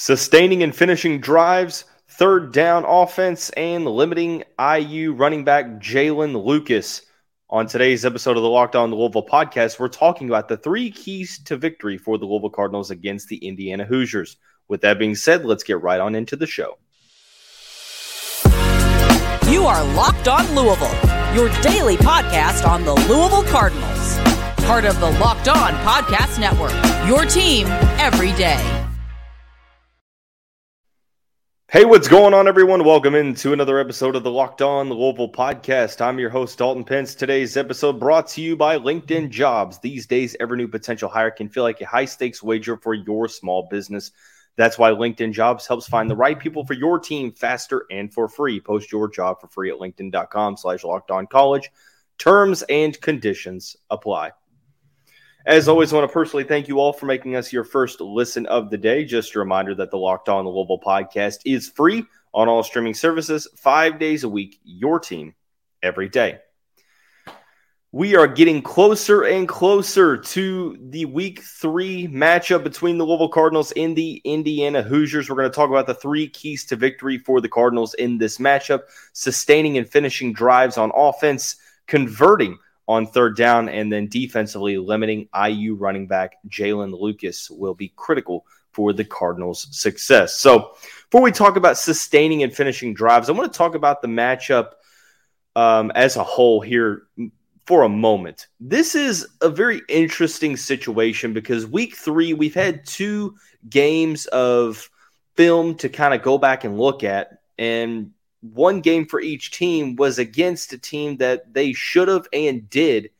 Sustaining and finishing drives, third down offense, and limiting IU running back Jaylin Lucas. On today's episode of the Locked On Louisville podcast, we're talking about the three keys to victory for the Louisville Cardinals against the Indiana Hoosiers. With that being said, let's get right on into the show. You are Locked On Louisville, your daily podcast on the Louisville Cardinals. Part of the Locked On Podcast Network, your team every day. Hey, what's going on, everyone? Welcome into another episode of the Locked On Louisville podcast. I'm your host, Dalton Pence. Today's episode brought to you by LinkedIn Jobs. These days, every new potential hire can feel like a high stakes wager for your small business. That's why LinkedIn Jobs helps find the right people for your team faster and for free. Post your job for free at linkedin.com slash locked on college. Terms and conditions apply. As always, I want to personally thank you all for making us your first listen of the day. Just a reminder that the Locked On Louisville podcast is free on all streaming services, five days a week, your team every day. We are getting closer and closer to the week three matchup between the Louisville Cardinals and the Indiana Hoosiers. We're going to talk about the three keys to victory for the Cardinals in this matchup sustaining and finishing drives on offense, converting on third down, and then defensively limiting IU running back Jaylin Lucas will be critical for the Cardinals' success. So, before we talk about sustaining and finishing drives, I want to talk about the matchup um, as a whole here for a moment. This is a very interesting situation because week three, we've had two games of film to kind of go back and look at. And one game for each team was against a team that they should have and did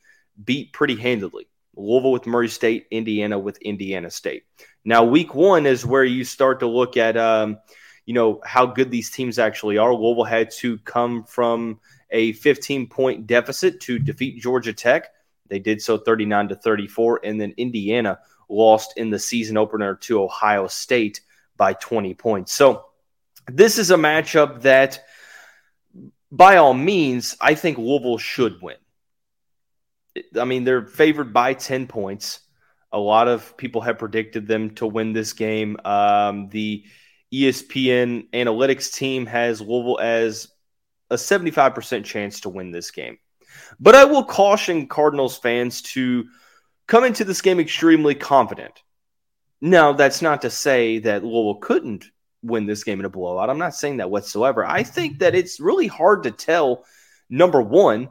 beat pretty handily. Louisville with Murray State, Indiana with Indiana State. Now, week one is where you start to look at, um, you know, how good these teams actually are. Louisville had to come from a 15 point deficit to defeat Georgia Tech. They did so 39 to 34, and then Indiana lost in the season opener to Ohio State by 20 points. So this is a matchup that, by all means, I think Louisville should win. I mean, they're favored by 10 points. A lot of people have predicted them to win this game. Um, the ESPN analytics team has Louisville as a 75% chance to win this game. But I will caution Cardinals fans to come into this game extremely confident. Now, that's not to say that Louisville couldn't win this game in a blowout. I'm not saying that whatsoever. I think that it's really hard to tell, number one,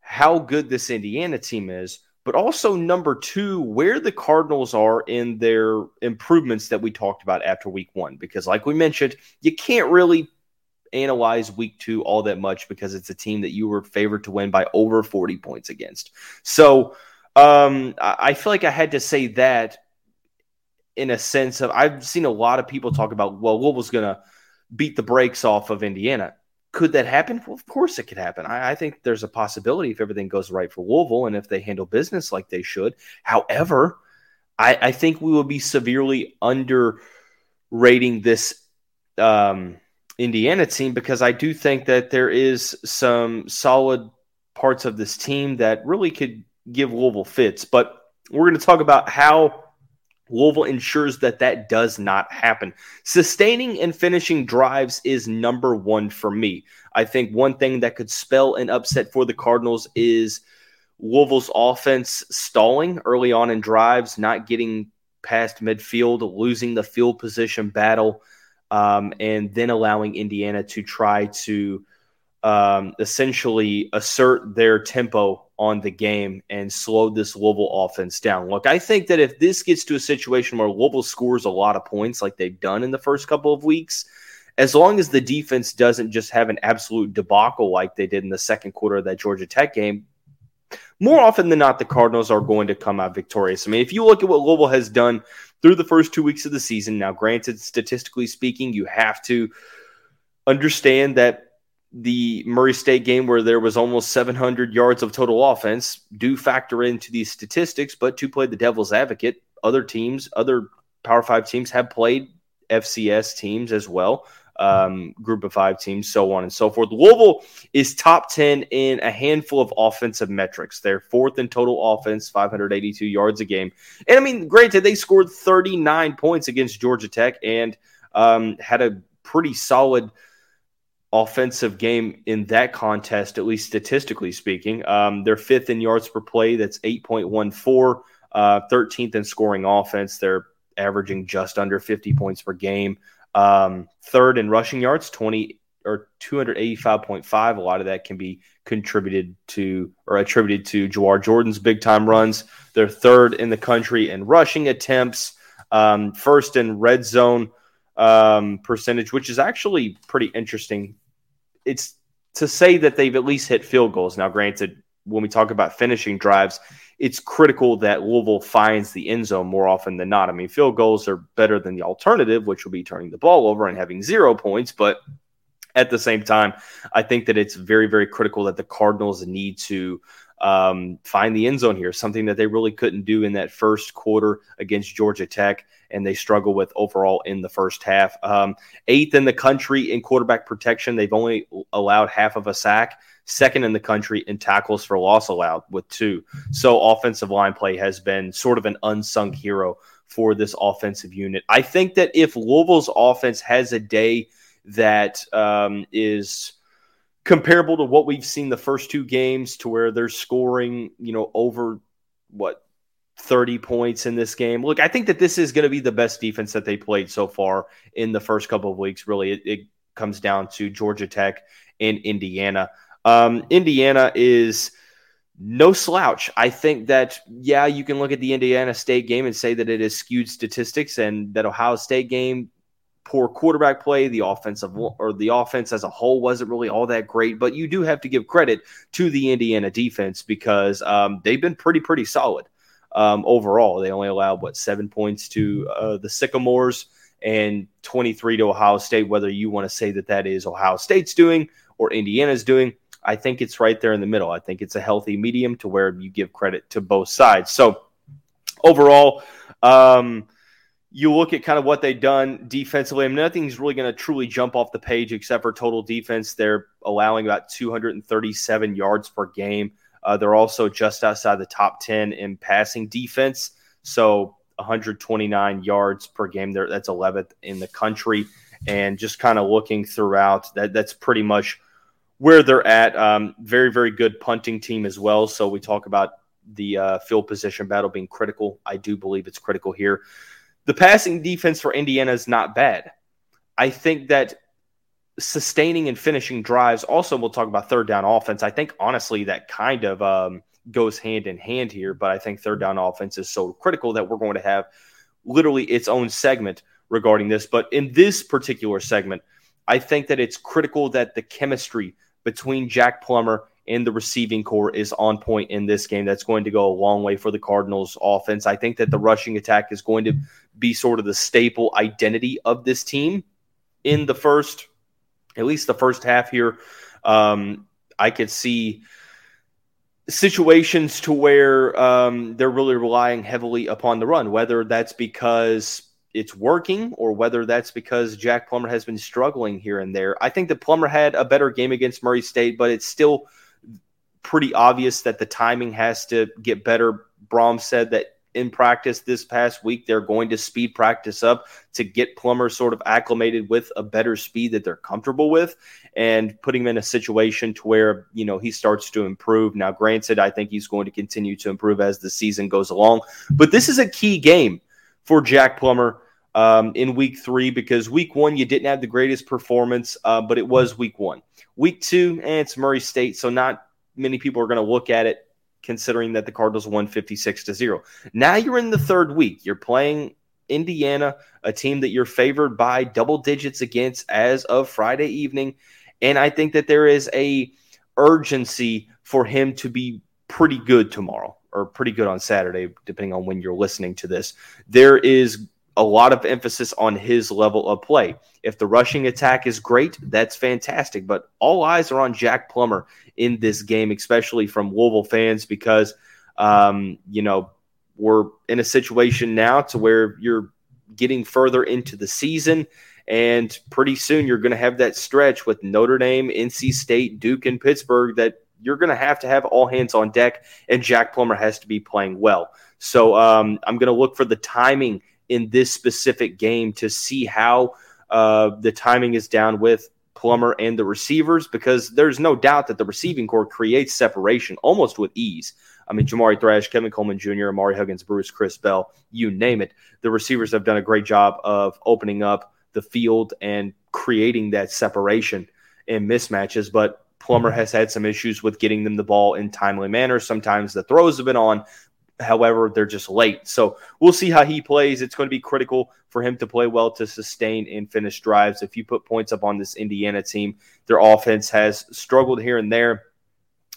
how good this Indiana team is, but also number two, where the Cardinals are in their improvements that we talked about after week one. Because, like we mentioned, you can't really analyze week two all that much because it's a team that you were favored to win by over 40 points against. So, um, I feel like I had to say that in a sense of I've seen a lot of people talk about, well, Louisville's going to beat the brakes off of Indiana. Could that happen? Well, of course it could happen. I, I, think there's a possibility if everything goes right for Louisville and if they handle business like they should. However, I, I think we will be severely underrating this um, Indiana team because I do think that there is some solid parts of this team that really could give Louisville fits. But we're going to talk about how Louisville ensures that that does not happen. Sustaining and finishing drives is number one for me. I think one thing that could spell an upset for the Cardinals is Louisville's offense stalling early on in drives, not getting past midfield, losing the field position battle, um, and then allowing Indiana to try to um, essentially assert their tempo on the game and slow this Louisville offense down. Look, I think that if this gets to a situation where Louisville scores a lot of points like they've done in the first couple of weeks, as long as the defense doesn't just have an absolute debacle like they did in the second quarter of that Georgia Tech game, more often than not, the Cardinals are going to come out victorious. I mean, if you look at what Louisville has done through the first two weeks of the season, now, granted, statistically speaking, you have to understand that the Murray State game where there was almost 700 yards of total offense do factor into these statistics, but to play the devil's advocate, other teams, other Power 5 teams have played FCS teams as well. um, group of five teams, so on and so forth. Louisville is top 10 in a handful of offensive metrics. They're fourth in total offense, 582 yards a game. And I mean, granted, they scored 39 points against Georgia Tech and um, had a pretty solid offensive game in that contest, at least statistically speaking. Um, they're fifth in yards per play, that's 8.14, uh, 13th in scoring offense. They're averaging just under 50 points per game. Um, third in rushing yards, 20 or 285.5. A lot of that can be contributed to or attributed to Jawhar Jordan's big time runs. They're third in the country in rushing attempts, um, first in red zone um, percentage, which is actually pretty interesting. It's to say that they've at least hit field goals. Now, granted, when we talk about finishing drives, it's critical that Louisville finds the end zone more often than not. I mean, field goals are better than the alternative, which will be turning the ball over and having zero points. But at the same time, I think that it's very, very critical that the Cardinals need to um, find the end zone here, something that they really couldn't do in that first quarter against Georgia Tech, and they struggle with overall in the first half. Um, eighth in the country in quarterback protection, they've only allowed half of a sack second in the country in tackles for loss allowed with two. So offensive line play has been sort of an unsung hero for this offensive unit. I think that if Louisville's offense has a day that um, is comparable to what we've seen the first two games, to where they're scoring, you know, over what 30 points in this game. Look, I think that this is going to be the best defense that they played so far in the first couple of weeks. Really, it, it comes down to Georgia Tech and Indiana. Um, Indiana is no slouch. I think that, yeah, you can look at the Indiana State game and say that it is skewed statistics and that Ohio State game, poor quarterback play, the offensive or the offense as a whole wasn't really all that great. But you do have to give credit to the Indiana defense because um, they've been pretty, pretty solid um, overall. They only allowed, what, seven points to uh, the Sycamores and 23 to Ohio State, whether you want to say that that is Ohio State's doing or Indiana's doing I think it's right there in the middle. I think it's a healthy medium to where you give credit to both sides. So overall, um, you look at kind of what they've done defensively. I mean, nothing's really going to truly jump off the page except for total defense. They're allowing about 237 yards per game. Uh, they're also just outside the top 10 in passing defense. So 129 yards per game. There, that's 11th in the country. And just kind of looking throughout, that that's pretty much where they're at. Um, very, very good punting team as well. So we talk about the uh, field position battle being critical. I do believe it's critical here. The passing defense for Indiana is not bad. I think that sustaining and finishing drives, also, we'll talk about third down offense. I think, honestly, that kind of um, goes hand in hand here, but I think third down offense is so critical that we're going to have literally its own segment regarding this. But in this particular segment, I think that it's critical that the chemistry between Jack Plummer and the receiving corps is on point in this game. That's going to go a long way for the Cardinals offense. I think that the rushing attack is going to be sort of the staple identity of this team in the first, at least the first half here. Um, I could see situations to where um, they're really relying heavily upon the run, whether that's because it's working or whether that's because Jack Plummer has been struggling here and there. I think that Plummer had a better game against Murray State, but it's still pretty obvious that the timing has to get better. Brohm said that in practice this past week, they're going to speed practice up to get Plummer sort of acclimated with a better speed that they're comfortable with and putting him in a situation to where, you know, he starts to improve. Now, granted, I think he's going to continue to improve as the season goes along, but this is a key game for Jack Plummer um, in week three because week one you didn't have the greatest performance, uh, but it was week one. Week two, and eh, it's Murray State, so not many people are going to look at it considering that the Cardinals won 56 to 0. Now you're in the third week. You're playing Indiana, a team that you're favored by double digits against as of Friday evening. And I think that there is a urgency for him to be pretty good tomorrow or pretty good on Saturday, depending on when you're listening to this. There is a lot of emphasis on his level of play. If the rushing attack is great, that's fantastic. But all eyes are on Jack Plummer in this game, especially from Louisville fans, because um, you know we're in a situation now to where you're getting further into the season. And pretty soon you're going to have that stretch with Notre Dame, NC State, Duke, and Pittsburgh that you're going to have to have all hands on deck, and Jack Plummer has to be playing well. So um, I'm going to look for the timing in this specific game to see how uh, the timing is down with Plummer and the receivers because there's no doubt that the receiving corps creates separation almost with ease. I mean, Jamari Thrash, Kevin Coleman Jr., Ahmari Huggins-Bruce, Chris Bell, you name it. The receivers have done a great job of opening up the field and creating that separation in mismatches. But Plummer has had some issues with getting them the ball in timely manner. Sometimes the throws have been on, however, they're just late. So we'll see how he plays. It's going to be critical for him to play well to sustain and finish drives. If you put points up on this Indiana team, their offense has struggled here and there.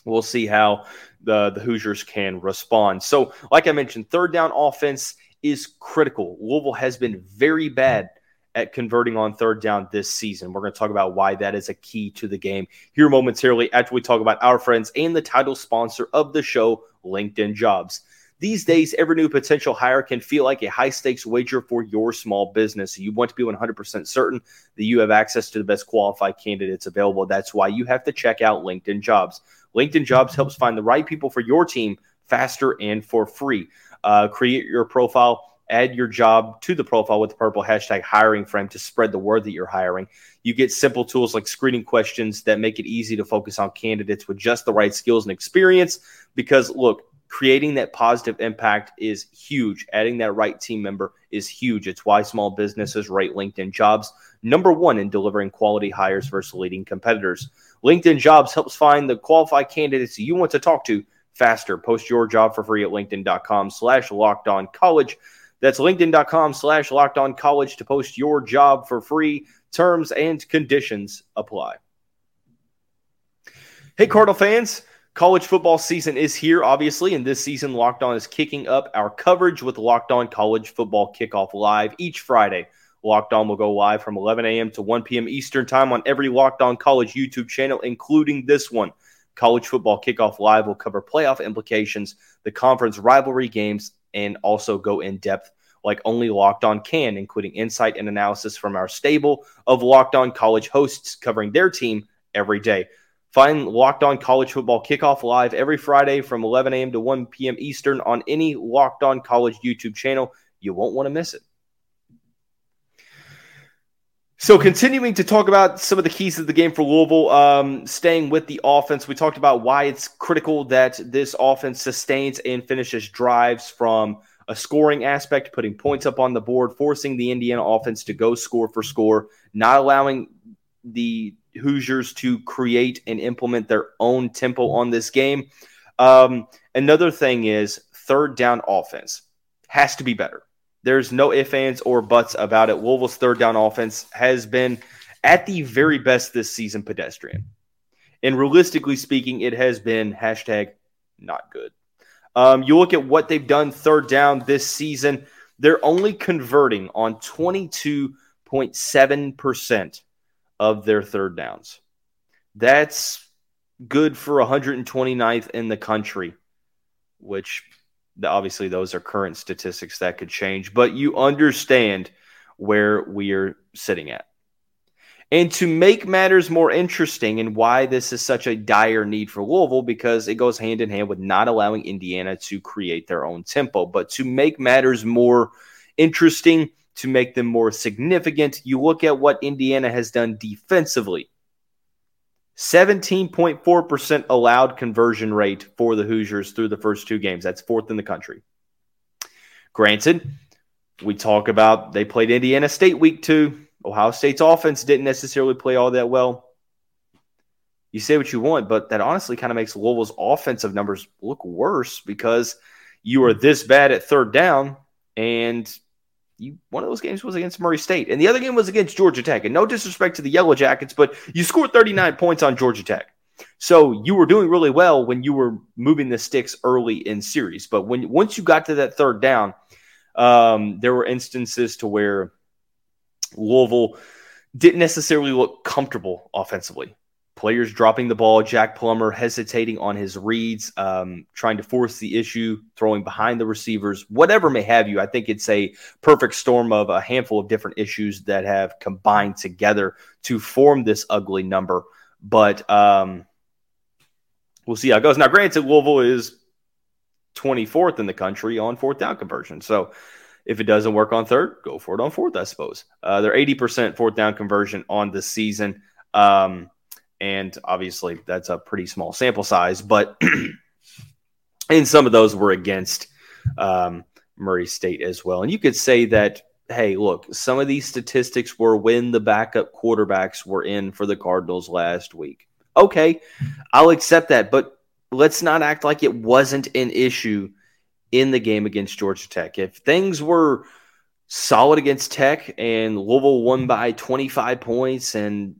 We'll see how the, the Hoosiers can respond. So, like I mentioned, third down offense is critical. Louisville has been very bad at converting on third down this season. We're going to talk about why that is a key to the game here momentarily after we talk about our friends and the title sponsor of the show, LinkedIn Jobs. These days, every new potential hire can feel like a high stakes wager for your small business. You want to be 100% certain that you have access to the best qualified candidates available. That's why you have to check out LinkedIn Jobs. LinkedIn Jobs helps find the right people for your team faster and for free. Uh, create your profile add your job to the profile with the purple hashtag hiring frame to spread the word that you're hiring. You get simple tools like screening questions that make it easy to focus on candidates with just the right skills and experience. Because, look, creating that positive impact is huge. Adding that right team member is huge. It's why small businesses rate LinkedIn jobs number one in delivering quality hires versus leading competitors. LinkedIn jobs helps find the qualified candidates you want to talk to faster. Post your job for free at linkedin.com slash locked on college. That's linkedin.com slash locked on college to post your job for free. Terms and conditions apply. Hey, Cardinal fans. College football season is here, obviously, and this season, Locked On is kicking up our coverage with Locked On College Football Kickoff Live each Friday. Locked On will go live from 11 a.m. to 1 p.m. Eastern Time on every Locked On College YouTube channel, including this one. College Football Kickoff Live will cover playoff implications, the conference rivalry games, and also go in depth like only Locked On can, including insight and analysis from our stable of Locked On college hosts covering their team every day. Find Locked On College Football Kickoff live every Friday from 11 a.m. to 1 p.m. Eastern on any Locked On College YouTube channel. You won't want to miss it. So, continuing to talk about some of the keys of the game for Louisville, um, staying with the offense, we talked about why it's critical that this offense sustains and finishes drives from a scoring aspect, putting points up on the board, forcing the Indiana offense to go score for score, not allowing the Hoosiers to create and implement their own tempo on this game. Um, another thing is third down offense has to be better. There's no ifs, ands, or buts about it. Louisville's third down offense has been, at the very best this season, pedestrian. And realistically speaking, it has been hashtag not good. Um, you look at what they've done third down this season, they're only converting on 22.7% of their third downs. That's good for 129th in the country, which obviously those are current statistics that could change, but you understand where we are sitting at. And to make matters more interesting and why this is such a dire need for Louisville, because it goes hand in hand with not allowing Indiana to create their own tempo. But to make matters more interesting, to make them more significant, you look at what Indiana has done defensively. 17.4% allowed conversion rate for the Hoosiers through the first two games. That's fourth in the country. Granted, we talk about they played Indiana State week two. Ohio State's offense didn't necessarily play all that well. You say what you want, but that honestly kind of makes Louisville's offensive numbers look worse because you are this bad at third down, and you one of those games was against Murray State, and the other game was against Georgia Tech. And no disrespect to the Yellow Jackets, but you scored 39 points on Georgia Tech. So you were doing really well when you were moving the sticks early in series. But when once you got to that third down, um, there were instances to where Louisville didn't necessarily look comfortable offensively. Players dropping the ball, Jack Plummer hesitating on his reads, um, trying to force the issue, throwing behind the receivers, whatever may have you. I think it's a perfect storm of a handful of different issues that have combined together to form this ugly number. But um, we'll see how it goes. Now, granted, Louisville is 24th in the country on fourth down conversion. So if it doesn't work on third, go for it on fourth, I suppose. Uh, they're 80% fourth down conversion on the season. Um, and obviously, that's a pretty small sample size, but and some of those were against um, Murray State as well. And you could say that, hey, look, some of these statistics were when the backup quarterbacks were in for the Cardinals last week. Okay, I'll accept that, but let's not act like it wasn't an issue in the game against Georgia Tech. If things were solid against Tech and Louisville won by 25 points and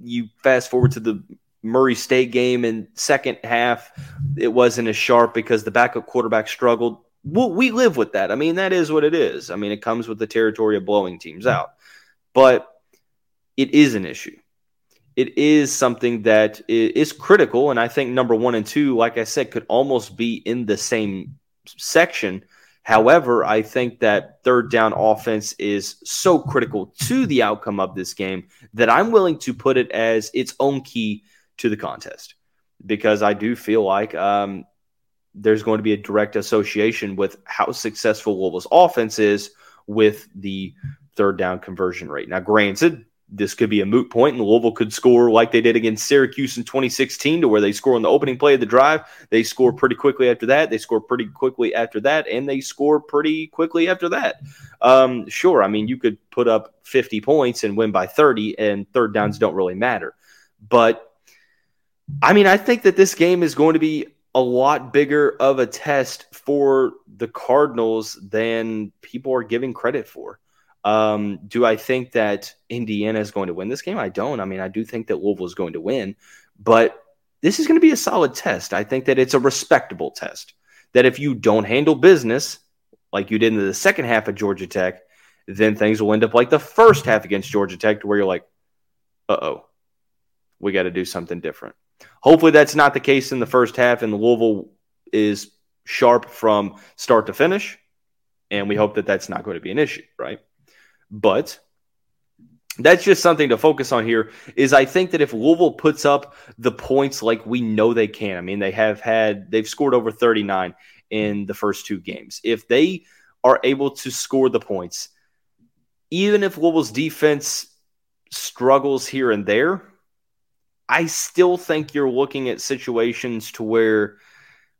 you fast forward to the Murray State game in second half, it wasn't as sharp because the backup quarterback struggled. We live with that. I mean, that is what it is. I mean, it comes with the territory of blowing teams out, but it is an issue. It is something that is critical, and I think number one and two, like I said, could almost be in the same section However, I think that third down offense is so critical to the outcome of this game that I'm willing to put it as its own key to the contest because I do feel like um, there's going to be a direct association with how successful Louisville's offense is with the third down conversion rate. Now, granted, this could be a moot point, and Louisville could score like they did against Syracuse in 2016, to where they score on the opening play of the drive. They score pretty quickly after that. They score pretty quickly after that, and they score pretty quickly after that. Um, sure, I mean you could put up 50 points and win by 30, and third downs don't really matter. But I mean, I think that this game is going to be a lot bigger of a test for the Cardinals than people are giving credit for. Um, do I think that Indiana is going to win this game? I don't. I mean, I do think that Louisville is going to win, but this is going to be a solid test. I think that it's a respectable test. That if you don't handle business like you did in the second half of Georgia Tech, then things will end up like the first half against Georgia Tech, to where you're like, uh oh, we got to do something different. Hopefully, that's not the case in the first half, and Louisville is sharp from start to finish. And we hope that that's not going to be an issue, right? But that's just something to focus on here is I think that if Louisville puts up the points like we know they can, I mean, they have had, they've scored over 39 in the first two games. If they are able to score the points, even if Louisville's defense struggles here and there, I still think you're looking at situations to where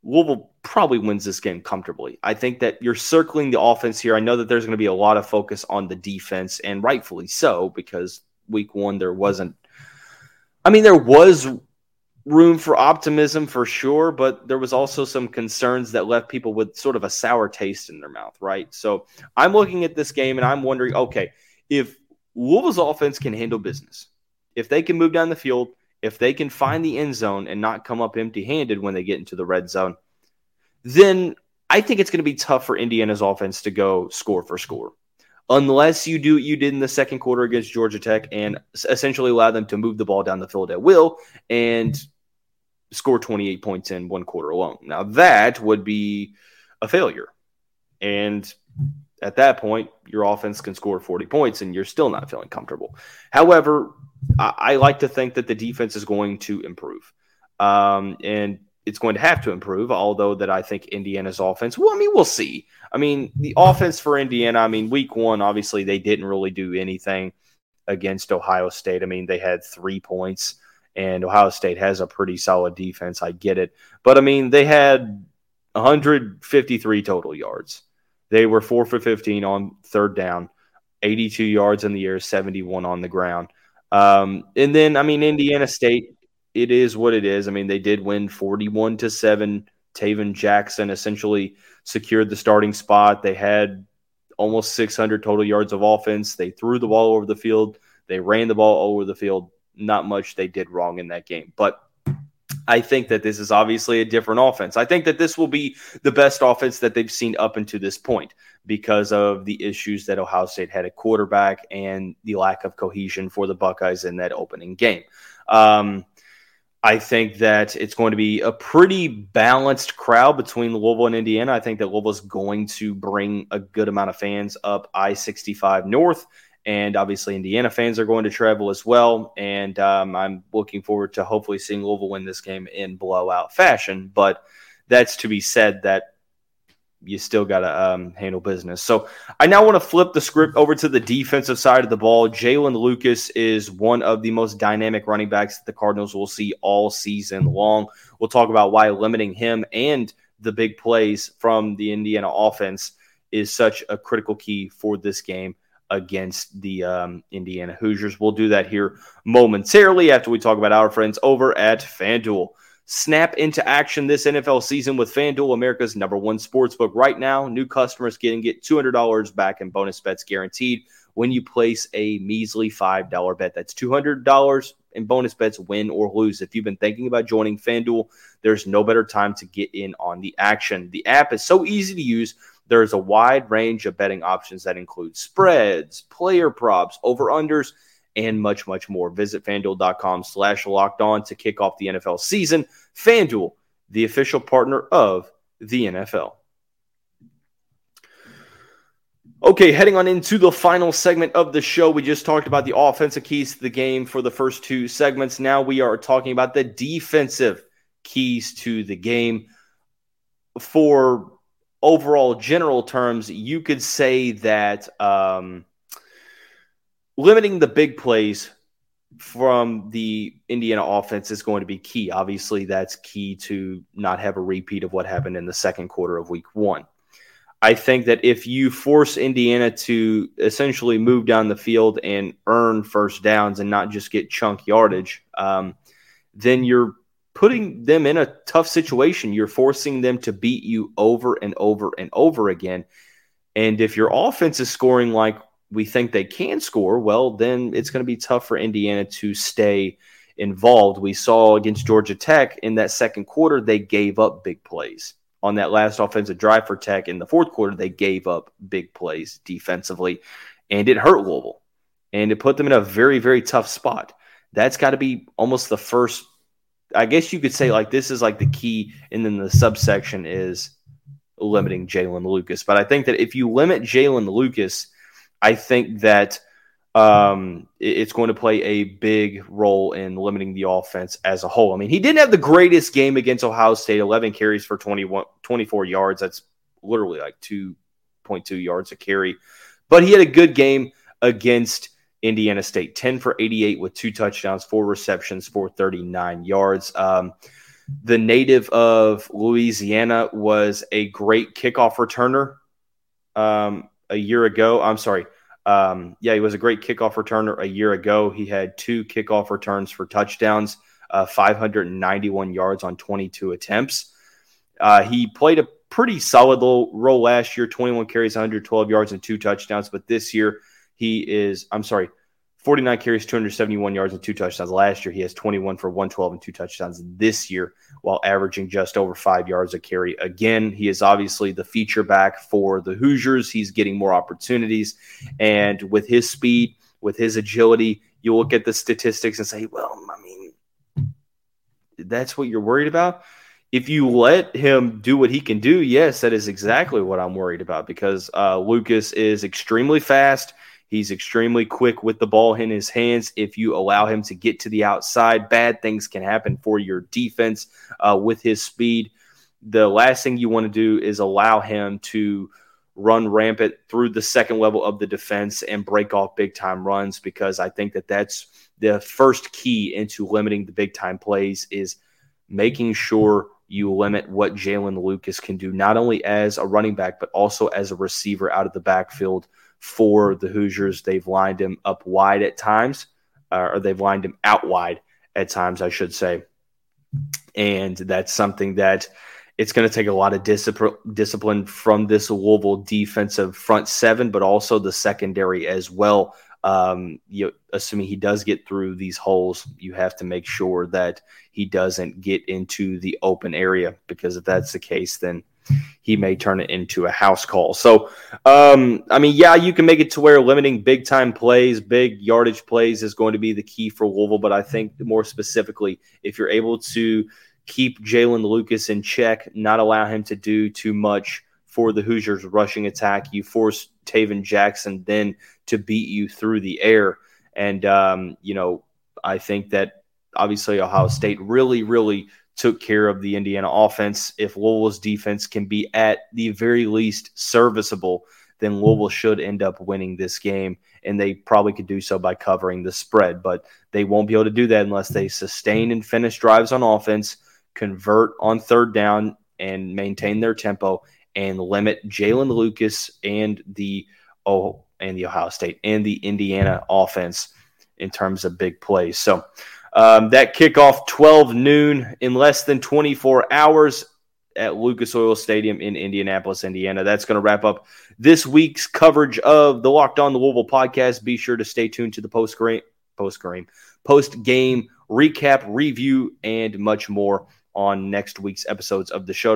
Louisville probably wins this game comfortably. I think that you're circling the offense here. I know that there's going to be a lot of focus on the defense, and rightfully so, because week one there wasn't. I mean, there was room for optimism for sure, but there was also some concerns that left people with sort of a sour taste in their mouth, right? So I'm looking at this game and I'm wondering, okay, if Louisville's offense can handle business, if they can move down the field, if they can find the end zone and not come up empty handed when they get into the red zone, then I think it's going to be tough for Indiana's offense to go score for score. Unless you do what you did in the second quarter against Georgia Tech and essentially allow them to move the ball down the field at will and score 28 points in one quarter alone. Now, that would be a failure. And at that point, your offense can score 40 points and you're still not feeling comfortable. However, I, I like to think that the defense is going to improve. Um, and it's going to have to improve, although that I think Indiana's offense, well, I mean, we'll see. I mean, the offense for Indiana, I mean, week one, obviously, they didn't really do anything against Ohio State. I mean, they had three points, and Ohio State has a pretty solid defense. I get it. But I mean, they had 153 total yards. They were four for 15 on third down, 82 yards in the air, 71 on the ground. Um, and then, I mean, Indiana State, it is what it is. I mean, they did win 41 to 7. Tayven Jackson essentially secured the starting spot. They had almost 600 total yards of offense. They threw the ball over the field. They ran the ball over the field. Not much they did wrong in that game. But I think that this is obviously a different offense. I think that this will be the best offense that they've seen up until this point because of the issues that Ohio State had at quarterback and the lack of cohesion for the Buckeyes in that opening game. Um, I think that it's going to be a pretty balanced crowd between Louisville and Indiana. I think that Louisville is going to bring a good amount of fans up I 65 North. And obviously, Indiana fans are going to travel as well. And um, I'm looking forward to hopefully seeing Louisville win this game in blowout fashion. But that's to be said that you still got to um, handle business. So I now want to flip the script over to the defensive side of the ball. Jaylin Lucas is one of the most dynamic running backs that the Cardinals will see all season long. We'll talk about why limiting him and the big plays from the Indiana offense is such a critical key for this game against the um, Indiana Hoosiers. We'll do that here momentarily after we talk about our friends over at FanDuel. Snap into action this NFL season with FanDuel, America's number one sportsbook. Right now, new customers can get $200 back in bonus bets guaranteed when you place a measly $5 bet. That's $200 in bonus bets, win or lose. If you've been thinking about joining FanDuel, there's no better time to get in on the action. The app is so easy to use. There's a wide range of betting options that include spreads, player props, over-unders, and much, much more. Visit fanduel.com slash locked on to kick off the NFL season. FanDuel, the official partner of the NFL. Okay, heading on into the final segment of the show. We just talked about the offensive keys to the game for the first two segments. Now we are talking about the defensive keys to the game. For overall general terms, you could say that um, limiting the big plays from the Indiana offense is going to be key. Obviously, that's key to not have a repeat of what happened in the second quarter of week one. I think that if you force Indiana to essentially move down the field and earn first downs and not just get chunk yardage, um, then you're putting them in a tough situation. You're forcing them to beat you over and over and over again. And if your offense is scoring like we think they can score, well, then it's going to be tough for Indiana to stay involved. We saw against Georgia Tech in that second quarter, they gave up big plays. On that last offensive drive for Tech in the fourth quarter, they gave up big plays defensively, and it hurt Louisville. And it put them in a very, very tough spot. That's got to be almost the first, I guess you could say, like, this is like the key. And then the subsection is limiting Jaylin Lucas. But I think that if you limit Jaylin Lucas, I think that um, it's going to play a big role in limiting the offense as a whole. I mean, he didn't have the greatest game against Ohio State 11 carries for 21, 24 yards. That's literally like 2.2 yards a carry. But he had a good game against Indiana State 10 for 88 with two touchdowns, four receptions for 39 yards. Um, the native of Louisiana was a great kickoff returner um, a year ago. I'm sorry, um, yeah, he was a great kickoff returner a year ago. He had two kickoff returns for touchdowns, uh, 591 yards on 22 attempts. Uh, he played a pretty solid role last year 21 carries, 112 yards, and two touchdowns. But this year, he is, I'm sorry, 49 carries, 271 yards, and two touchdowns. Last year, he has 21 for 112 and two touchdowns this year, while averaging just over five yards a carry. Again, he is obviously the feature back for the Hoosiers. He's getting more opportunities. And with his speed, with his agility, you look at the statistics and say, well, I mean, that's what you're worried about. If you let him do what he can do, yes, that is exactly what I'm worried about because uh, Lucas is extremely fast He's extremely quick with the ball in his hands. If you allow him to get to the outside, bad things can happen for your defense uh, with his speed. The last thing you want to do is allow him to run rampant through the second level of the defense and break off big time runs because I think that that's the first key into limiting the big time plays is making sure you limit what Jaylin Lucas can do, not only as a running back, but also as a receiver out of the backfield for the Hoosiers. They've lined him up wide at times, uh, or they've lined him out wide at times, I should say. And that's something that it's going to take a lot of discipline, discipline from this Louisville defensive front seven, but also the secondary as well um, you assuming he does get through these holes, you have to make sure that he doesn't get into the open area because if that's the case, then he may turn it into a house call. So, um, I mean, yeah, you can make it to where limiting big time plays, big yardage plays is going to be the key for Louisville. But I think more specifically, if you're able to keep Jaylin Lucas in check, not allow him to do too much for the Hoosiers rushing attack, you force Tayven Jackson then to beat you through the air. And, um, you know, I think that obviously Ohio mm-hmm. State really, really took care of the Indiana offense. If Louisville's defense can be at the very least serviceable, then mm-hmm. Louisville should end up winning this game. And they probably could do so by covering the spread, but they won't be able to do that unless they mm-hmm. sustain and finish drives on offense, convert on third down, and maintain their tempo and limit Jaylin Lucas and the oh and the Ohio State and the Indiana offense in terms of big plays. So um, that kickoff 12 noon in less than 24 hours at Lucas Oil Stadium in Indianapolis, Indiana. That's going to wrap up this week's coverage of the Locked On the Louisville podcast. Be sure to stay tuned to the post game, post game, post game recap, review, and much more on next week's episodes of the show.